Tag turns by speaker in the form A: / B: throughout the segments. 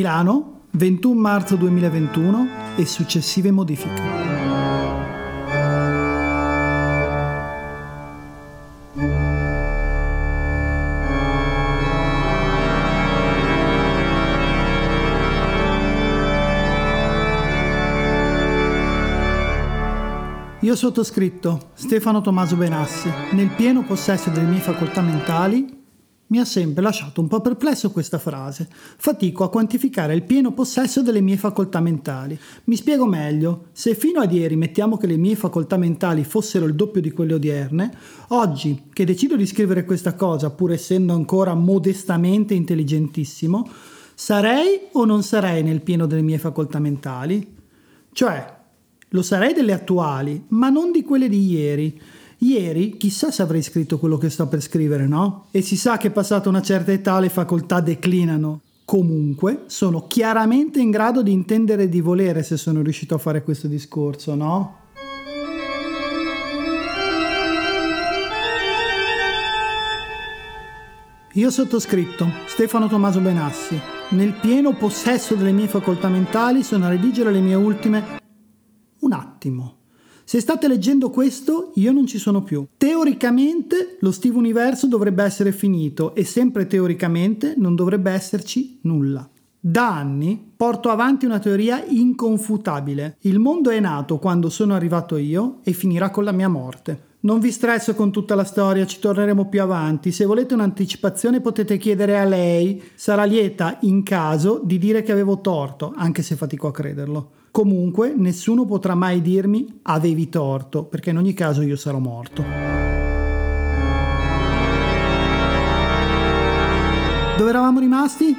A: Milano, 21 marzo 2021 e successive modifiche. Io sottoscritto, Stefano Tommaso Benassi, nel pieno possesso delle mie facoltà mentali, mi ha sempre lasciato un po' perplesso questa frase. Fatico a quantificare il pieno possesso delle mie facoltà mentali. Mi spiego meglio. Se fino ad ieri mettiamo che le mie facoltà mentali fossero il doppio di quelle odierne, oggi che decido di scrivere questa cosa, pur essendo ancora modestamente intelligentissimo, sarei o non sarei nel pieno delle mie facoltà mentali? Cioè, lo sarei delle attuali, ma non di quelle di ieri. Ieri chissà se avrei scritto quello che sto per scrivere, no? E si sa che passata una certa età le facoltà declinano. Comunque, sono chiaramente in grado di intendere di volere se sono riuscito a fare questo discorso, no? Io sottoscritto, Stefano Tommaso Benassi, nel pieno possesso delle mie facoltà mentali sono a redigere le mie ultime... Un attimo. Se state leggendo questo, io non ci sono più. Teoricamente lo Steve Universo dovrebbe essere finito e sempre teoricamente non dovrebbe esserci nulla. Da anni porto avanti una teoria inconfutabile. Il mondo è nato quando sono arrivato io e finirà con la mia morte. Non vi stresso con tutta la storia, ci torneremo più avanti. Se volete un'anticipazione potete chiedere a lei. Sarà lieta, in caso, di dire che avevo torto, anche se fatico a crederlo. Comunque nessuno potrà mai dirmi avevi torto, perché in ogni caso io sarò morto. Dove eravamo rimasti?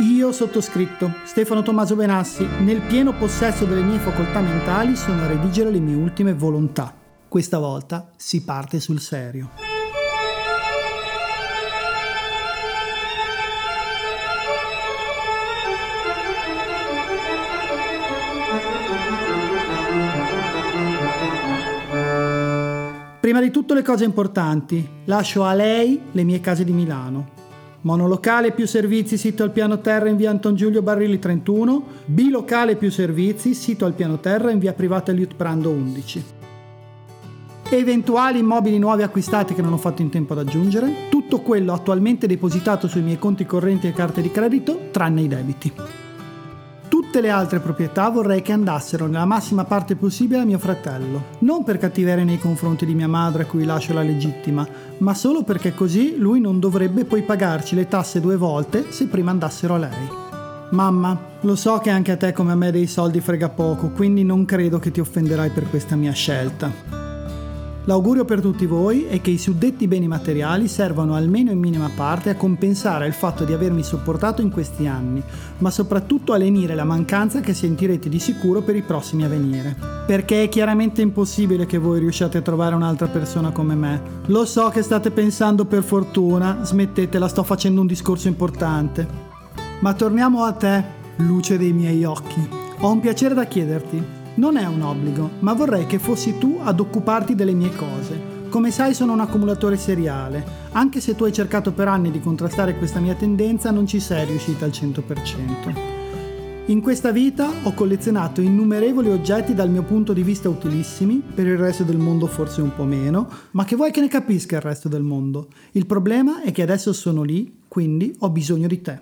A: Io sottoscritto, Stefano Tommaso Benassi, nel pieno possesso delle mie facoltà mentali sono a redigere le mie ultime volontà. Questa volta si parte sul serio. Prima di tutto le cose importanti. Lascio a lei le mie case di Milano. Monolocale più servizi sito al piano terra in via Anton Giulio Barrilli 31, bilocale più servizi sito al piano terra in via privata Liut Prando 11. Eventuali immobili nuovi acquistati che non ho fatto in tempo ad aggiungere, tutto quello attualmente depositato sui miei conti correnti e carte di credito, tranne i debiti. Tutte le altre proprietà vorrei che andassero nella massima parte possibile a mio fratello, non per cattiveria nei confronti di mia madre a cui lascio la legittima, ma solo perché così lui non dovrebbe poi pagarci le tasse due volte se prima andassero a lei. Mamma, lo so che anche a te come a me dei soldi frega poco, quindi non credo che ti offenderai per questa mia scelta. L'augurio per tutti voi è che i suddetti beni materiali servano almeno in minima parte a compensare il fatto di avermi sopportato in questi anni, ma soprattutto a lenire la mancanza che sentirete di sicuro per i prossimi a venire. Perché è chiaramente impossibile che voi riusciate a trovare un'altra persona come me. Lo so che state pensando per fortuna, smettetela, sto facendo un discorso importante. Ma torniamo a te, luce dei miei occhi. Ho un piacere da chiederti. Non è un obbligo, ma vorrei che fossi tu ad occuparti delle mie cose. Come sai sono un accumulatore seriale. Anche se tu hai cercato per anni di contrastare questa mia tendenza, non ci sei riuscita al 100%. In questa vita ho collezionato innumerevoli oggetti dal mio punto di vista utilissimi, per il resto del mondo forse un po' meno, ma che vuoi che ne capisca il resto del mondo? Il problema è che adesso sono lì, quindi ho bisogno di te.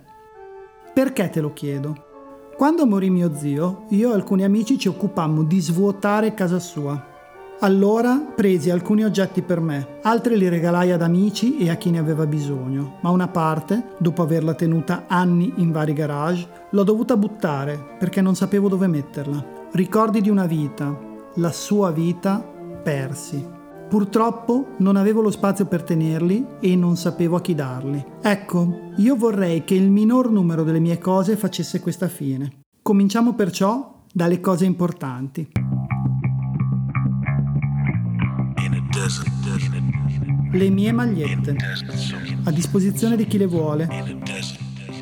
A: Perché te lo chiedo? Quando morì mio zio, io e alcuni amici ci occupammo di svuotare casa sua. Allora presi alcuni oggetti per me, altri li regalai ad amici e a chi ne aveva bisogno, ma una parte, dopo averla tenuta anni in vari garage, l'ho dovuta buttare perché non sapevo dove metterla. Ricordi di una vita, la sua vita, persi. Purtroppo non avevo lo spazio per tenerli e non sapevo a chi darli. Ecco, io vorrei che il minor numero delle mie cose facesse questa fine. Cominciamo perciò dalle cose importanti. Le mie magliette, a disposizione di chi le vuole.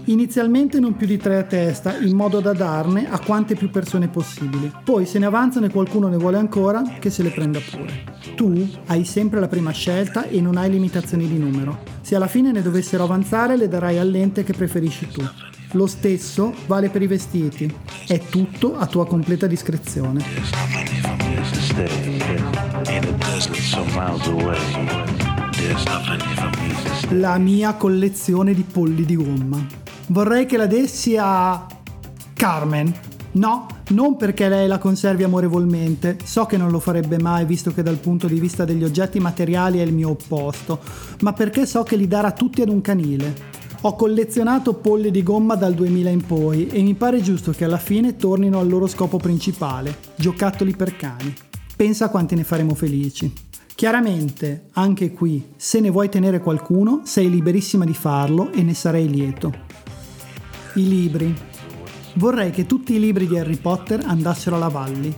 A: Inizialmente non più di tre a testa, in modo da darne a quante più persone possibili. Poi se ne avanzano e qualcuno ne vuole ancora, che se le prenda pure. Tu hai sempre la prima scelta e non hai limitazioni di numero. Se alla fine ne dovessero avanzare, le darai all'ente che preferisci tu. Lo stesso vale per i vestiti. È tutto a tua completa discrezione. La mia collezione di polli di gomma. Vorrei che la dessi a Carmen. No, non perché lei la conservi amorevolmente, so che non lo farebbe mai visto che dal punto di vista degli oggetti materiali è il mio opposto, ma perché so che li darà tutti ad un canile. Ho collezionato polli di gomma dal 2000 in poi e mi pare giusto che alla fine tornino al loro scopo principale, giocattoli per cani. Pensa quanti ne faremo felici. Chiaramente, anche qui, se ne vuoi tenere qualcuno, sei liberissima di farlo e ne sarei lieto. I libri. Vorrei che tutti i libri di Harry Potter andassero alla Valli.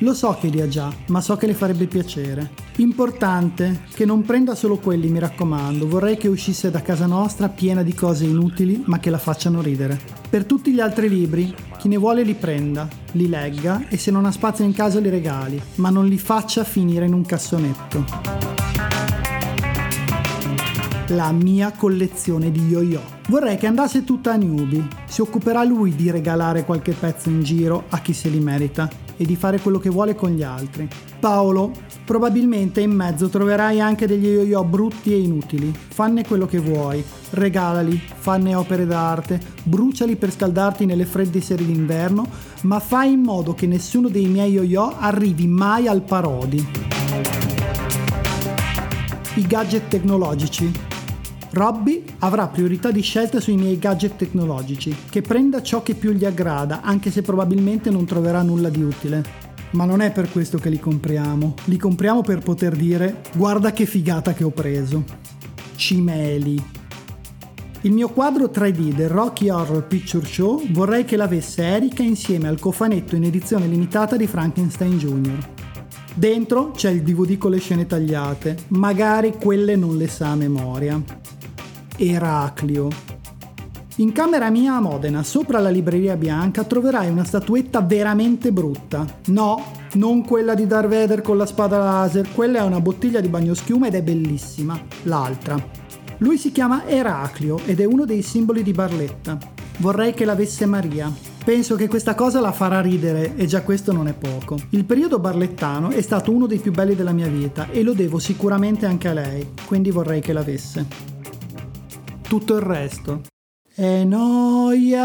A: Lo so che li ha già, ma so che le farebbe piacere. Importante che non prenda solo quelli, mi raccomando. Vorrei che uscisse da casa nostra piena di cose inutili, ma che la facciano ridere. Per tutti gli altri libri, chi ne vuole li prenda, li legga e se non ha spazio in casa li regali, ma non li faccia finire in un cassonetto la mia collezione di yo-yo. Vorrei che andasse tutta a Newbie. Si occuperà lui di regalare qualche pezzo in giro a chi se li merita e di fare quello che vuole con gli altri. Paolo, probabilmente in mezzo troverai anche degli yo-yo brutti e inutili. Fanne quello che vuoi, regalali, fanne opere d'arte, bruciali per scaldarti nelle fredde sere d'inverno, ma fai in modo che nessuno dei miei yo-yo arrivi mai al parodi. I gadget tecnologici Robby avrà priorità di scelta sui miei gadget tecnologici, che prenda ciò che più gli aggrada, anche se probabilmente non troverà nulla di utile. Ma non è per questo che li compriamo, li compriamo per poter dire guarda che figata che ho preso. Cimeli. Il mio quadro 3D del Rocky Horror Picture Show vorrei che l'avesse Erika insieme al cofanetto in edizione limitata di Frankenstein Jr. Dentro c'è il DVD con le scene tagliate, magari quelle non le sa a memoria. Eraclio. In camera mia a Modena, sopra la libreria bianca, troverai una statuetta veramente brutta. No, non quella di Darth Vader con la spada laser, quella è una bottiglia di bagnoschiuma ed è bellissima. L'altra. Lui si chiama Eraclio ed è uno dei simboli di Barletta. Vorrei che l'avesse Maria. Penso che questa cosa la farà ridere e già questo non è poco. Il periodo barlettano è stato uno dei più belli della mia vita e lo devo sicuramente anche a lei, quindi vorrei che l'avesse tutto il resto. È noia!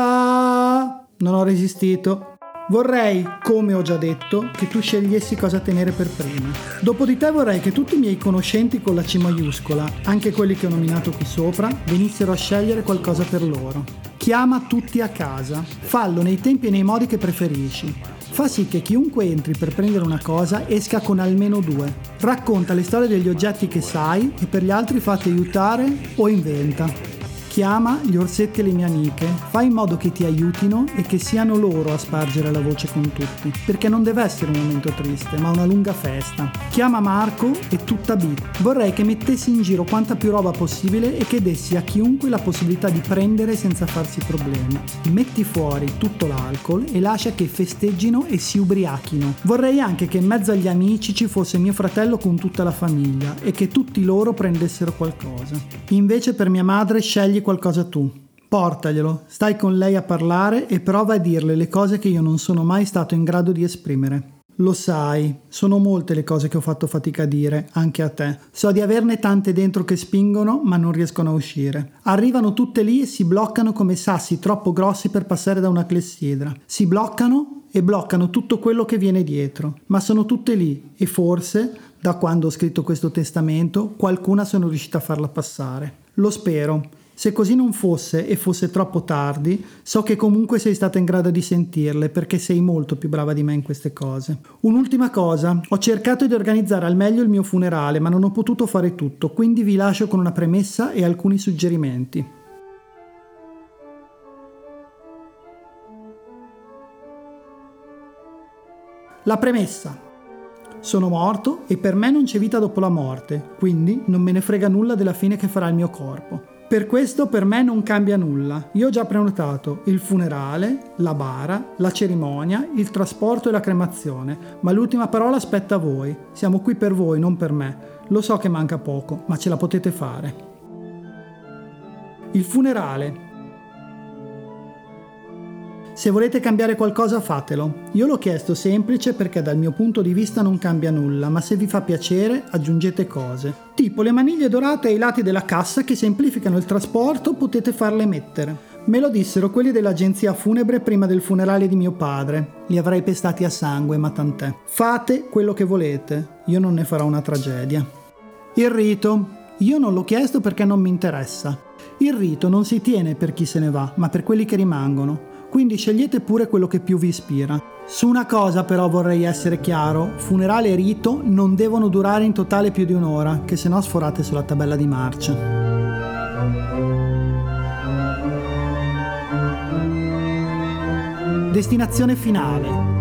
A: Non ho resistito. Vorrei, come ho già detto, che tu scegliessi cosa tenere per prima. Dopo di te vorrei che tutti i miei conoscenti con la C maiuscola, anche quelli che ho nominato qui sopra, venissero a scegliere qualcosa per loro. Chiama tutti a casa, fallo nei tempi e nei modi che preferisci. Fa sì che chiunque entri per prendere una cosa esca con almeno due. Racconta le storie degli oggetti che sai e per gli altri fate aiutare o inventa. Chiama gli orsetti e le mie amiche, fai in modo che ti aiutino e che siano loro a spargere la voce con tutti, perché non deve essere un momento triste, ma una lunga festa. Chiama Marco e tutta B. Vorrei che mettessi in giro quanta più roba possibile e che dessi a chiunque la possibilità di prendere senza farsi problemi. Metti fuori tutto l'alcol e lascia che festeggino e si ubriachino. Vorrei anche che in mezzo agli amici ci fosse mio fratello con tutta la famiglia e che tutti loro prendessero qualcosa. Invece per mia madre scegli qualcosa tu. Portaglielo, stai con lei a parlare e prova a dirle le cose che io non sono mai stato in grado di esprimere. Lo sai, sono molte le cose che ho fatto fatica a dire, anche a te. So di averne tante dentro che spingono, ma non riescono a uscire. Arrivano tutte lì e si bloccano come sassi troppo grossi per passare da una clessidra. Si bloccano e bloccano tutto quello che viene dietro. Ma sono tutte lì e forse, da quando ho scritto questo testamento, qualcuna sono riuscita a farla passare. Lo spero Se così non fosse e fosse troppo tardi, so che comunque sei stata in grado di sentirle perché sei molto più brava di me in queste cose. Un'ultima cosa, ho cercato di organizzare al meglio il mio funerale ma non ho potuto fare tutto, quindi vi lascio con una premessa e alcuni suggerimenti. La premessa. Sono morto e per me non c'è vita dopo la morte, quindi non me ne frega nulla della fine che farà il mio corpo. Per questo per me non cambia nulla. Io ho già prenotato il funerale, la bara, la cerimonia, il trasporto e la cremazione, ma l'ultima parola aspetta a voi. Siamo qui per voi, non per me. Lo so che manca poco, ma ce la potete fare. Il funerale. Se volete cambiare qualcosa fatelo. Io l'ho chiesto semplice perché dal mio punto di vista non cambia nulla, ma se vi fa piacere aggiungete cose. Tipo le maniglie dorate ai lati della cassa che semplificano il trasporto potete farle mettere. Me lo dissero quelli dell'agenzia funebre prima del funerale di mio padre. Li avrei pestati a sangue, ma tant'è. Fate quello che volete, io non ne farò una tragedia. Il rito. Io non l'ho chiesto perché non mi interessa. Il rito non si tiene per chi se ne va, ma per quelli che rimangono quindi scegliete pure quello che più vi ispira. Su una cosa però vorrei essere chiaro, funerale e rito non devono durare in totale più di un'ora, che se no sforate sulla tabella di marcia. Destinazione finale.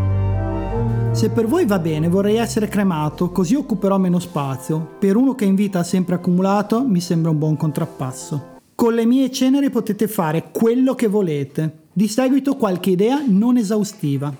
A: Se per voi va bene vorrei essere cremato, così occuperò meno spazio. Per uno che in vita ha sempre accumulato mi sembra un buon contrappasso. Con le mie ceneri potete fare quello che volete. Di seguito qualche idea non esaustiva.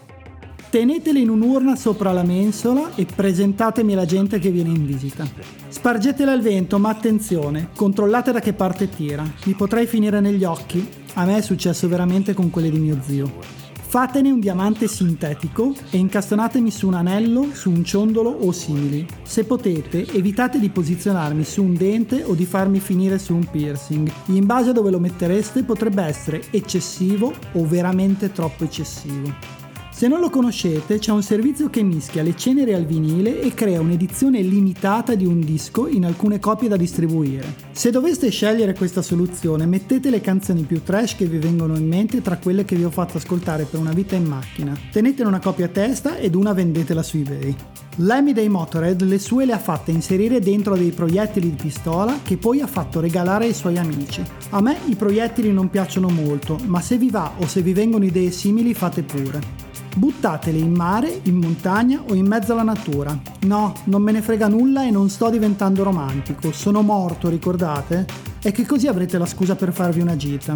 A: Tenetele in un'urna sopra la mensola e presentatemi la gente che viene in visita. Spargetele al vento, ma attenzione, controllate da che parte tira. Vi potrei finire negli occhi. A me è successo veramente con quelle di mio zio. Fatene un diamante sintetico e incastonatemi su un anello, su un ciondolo o simili. Se potete, evitate di posizionarmi su un dente o di farmi finire su un piercing. In base a dove lo mettereste potrebbe essere eccessivo o veramente troppo eccessivo. Se non lo conoscete, c'è un servizio che mischia le ceneri al vinile e crea un'edizione limitata di un disco in alcune copie da distribuire. Se doveste scegliere questa soluzione, mettete le canzoni più trash che vi vengono in mente tra quelle che vi ho fatto ascoltare per una vita in macchina. Tenetene una copia a testa ed una vendetela su eBay. Lemmy dei Motorhead le sue le ha fatte inserire dentro dei proiettili di pistola che poi ha fatto regalare ai suoi amici. A me i proiettili non piacciono molto, ma se vi va o se vi vengono idee simili fate pure. Buttateli in mare, in montagna o in mezzo alla natura. No, non me ne frega nulla e non sto diventando romantico. Sono morto, ricordate? E che così avrete la scusa per farvi una gita.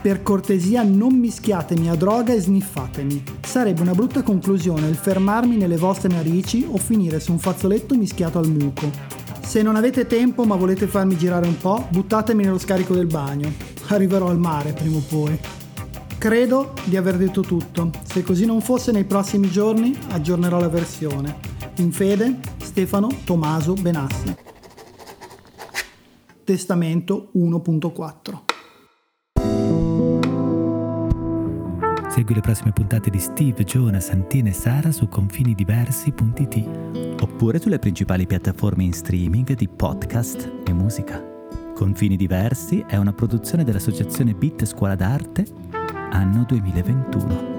A: Per cortesia non mischiatemi a droga e sniffatemi. Sarebbe una brutta conclusione il fermarmi nelle vostre narici o finire su un fazzoletto mischiato al muco. Se non avete tempo ma volete farmi girare un po', buttatemi nello scarico del bagno. Arriverò al mare prima o poi. Credo di aver detto tutto. Se così non fosse nei prossimi giorni aggiornerò la versione. In fede, Stefano Tommaso Benassi. Testamento 1.4.
B: Segui le prossime puntate di Steve, Giona, Santina e Sara su confinidiversi.it oppure sulle principali piattaforme in streaming di podcast e musica. Confini Diversi è una produzione dell'associazione Bit Scuola d'Arte anno 2021.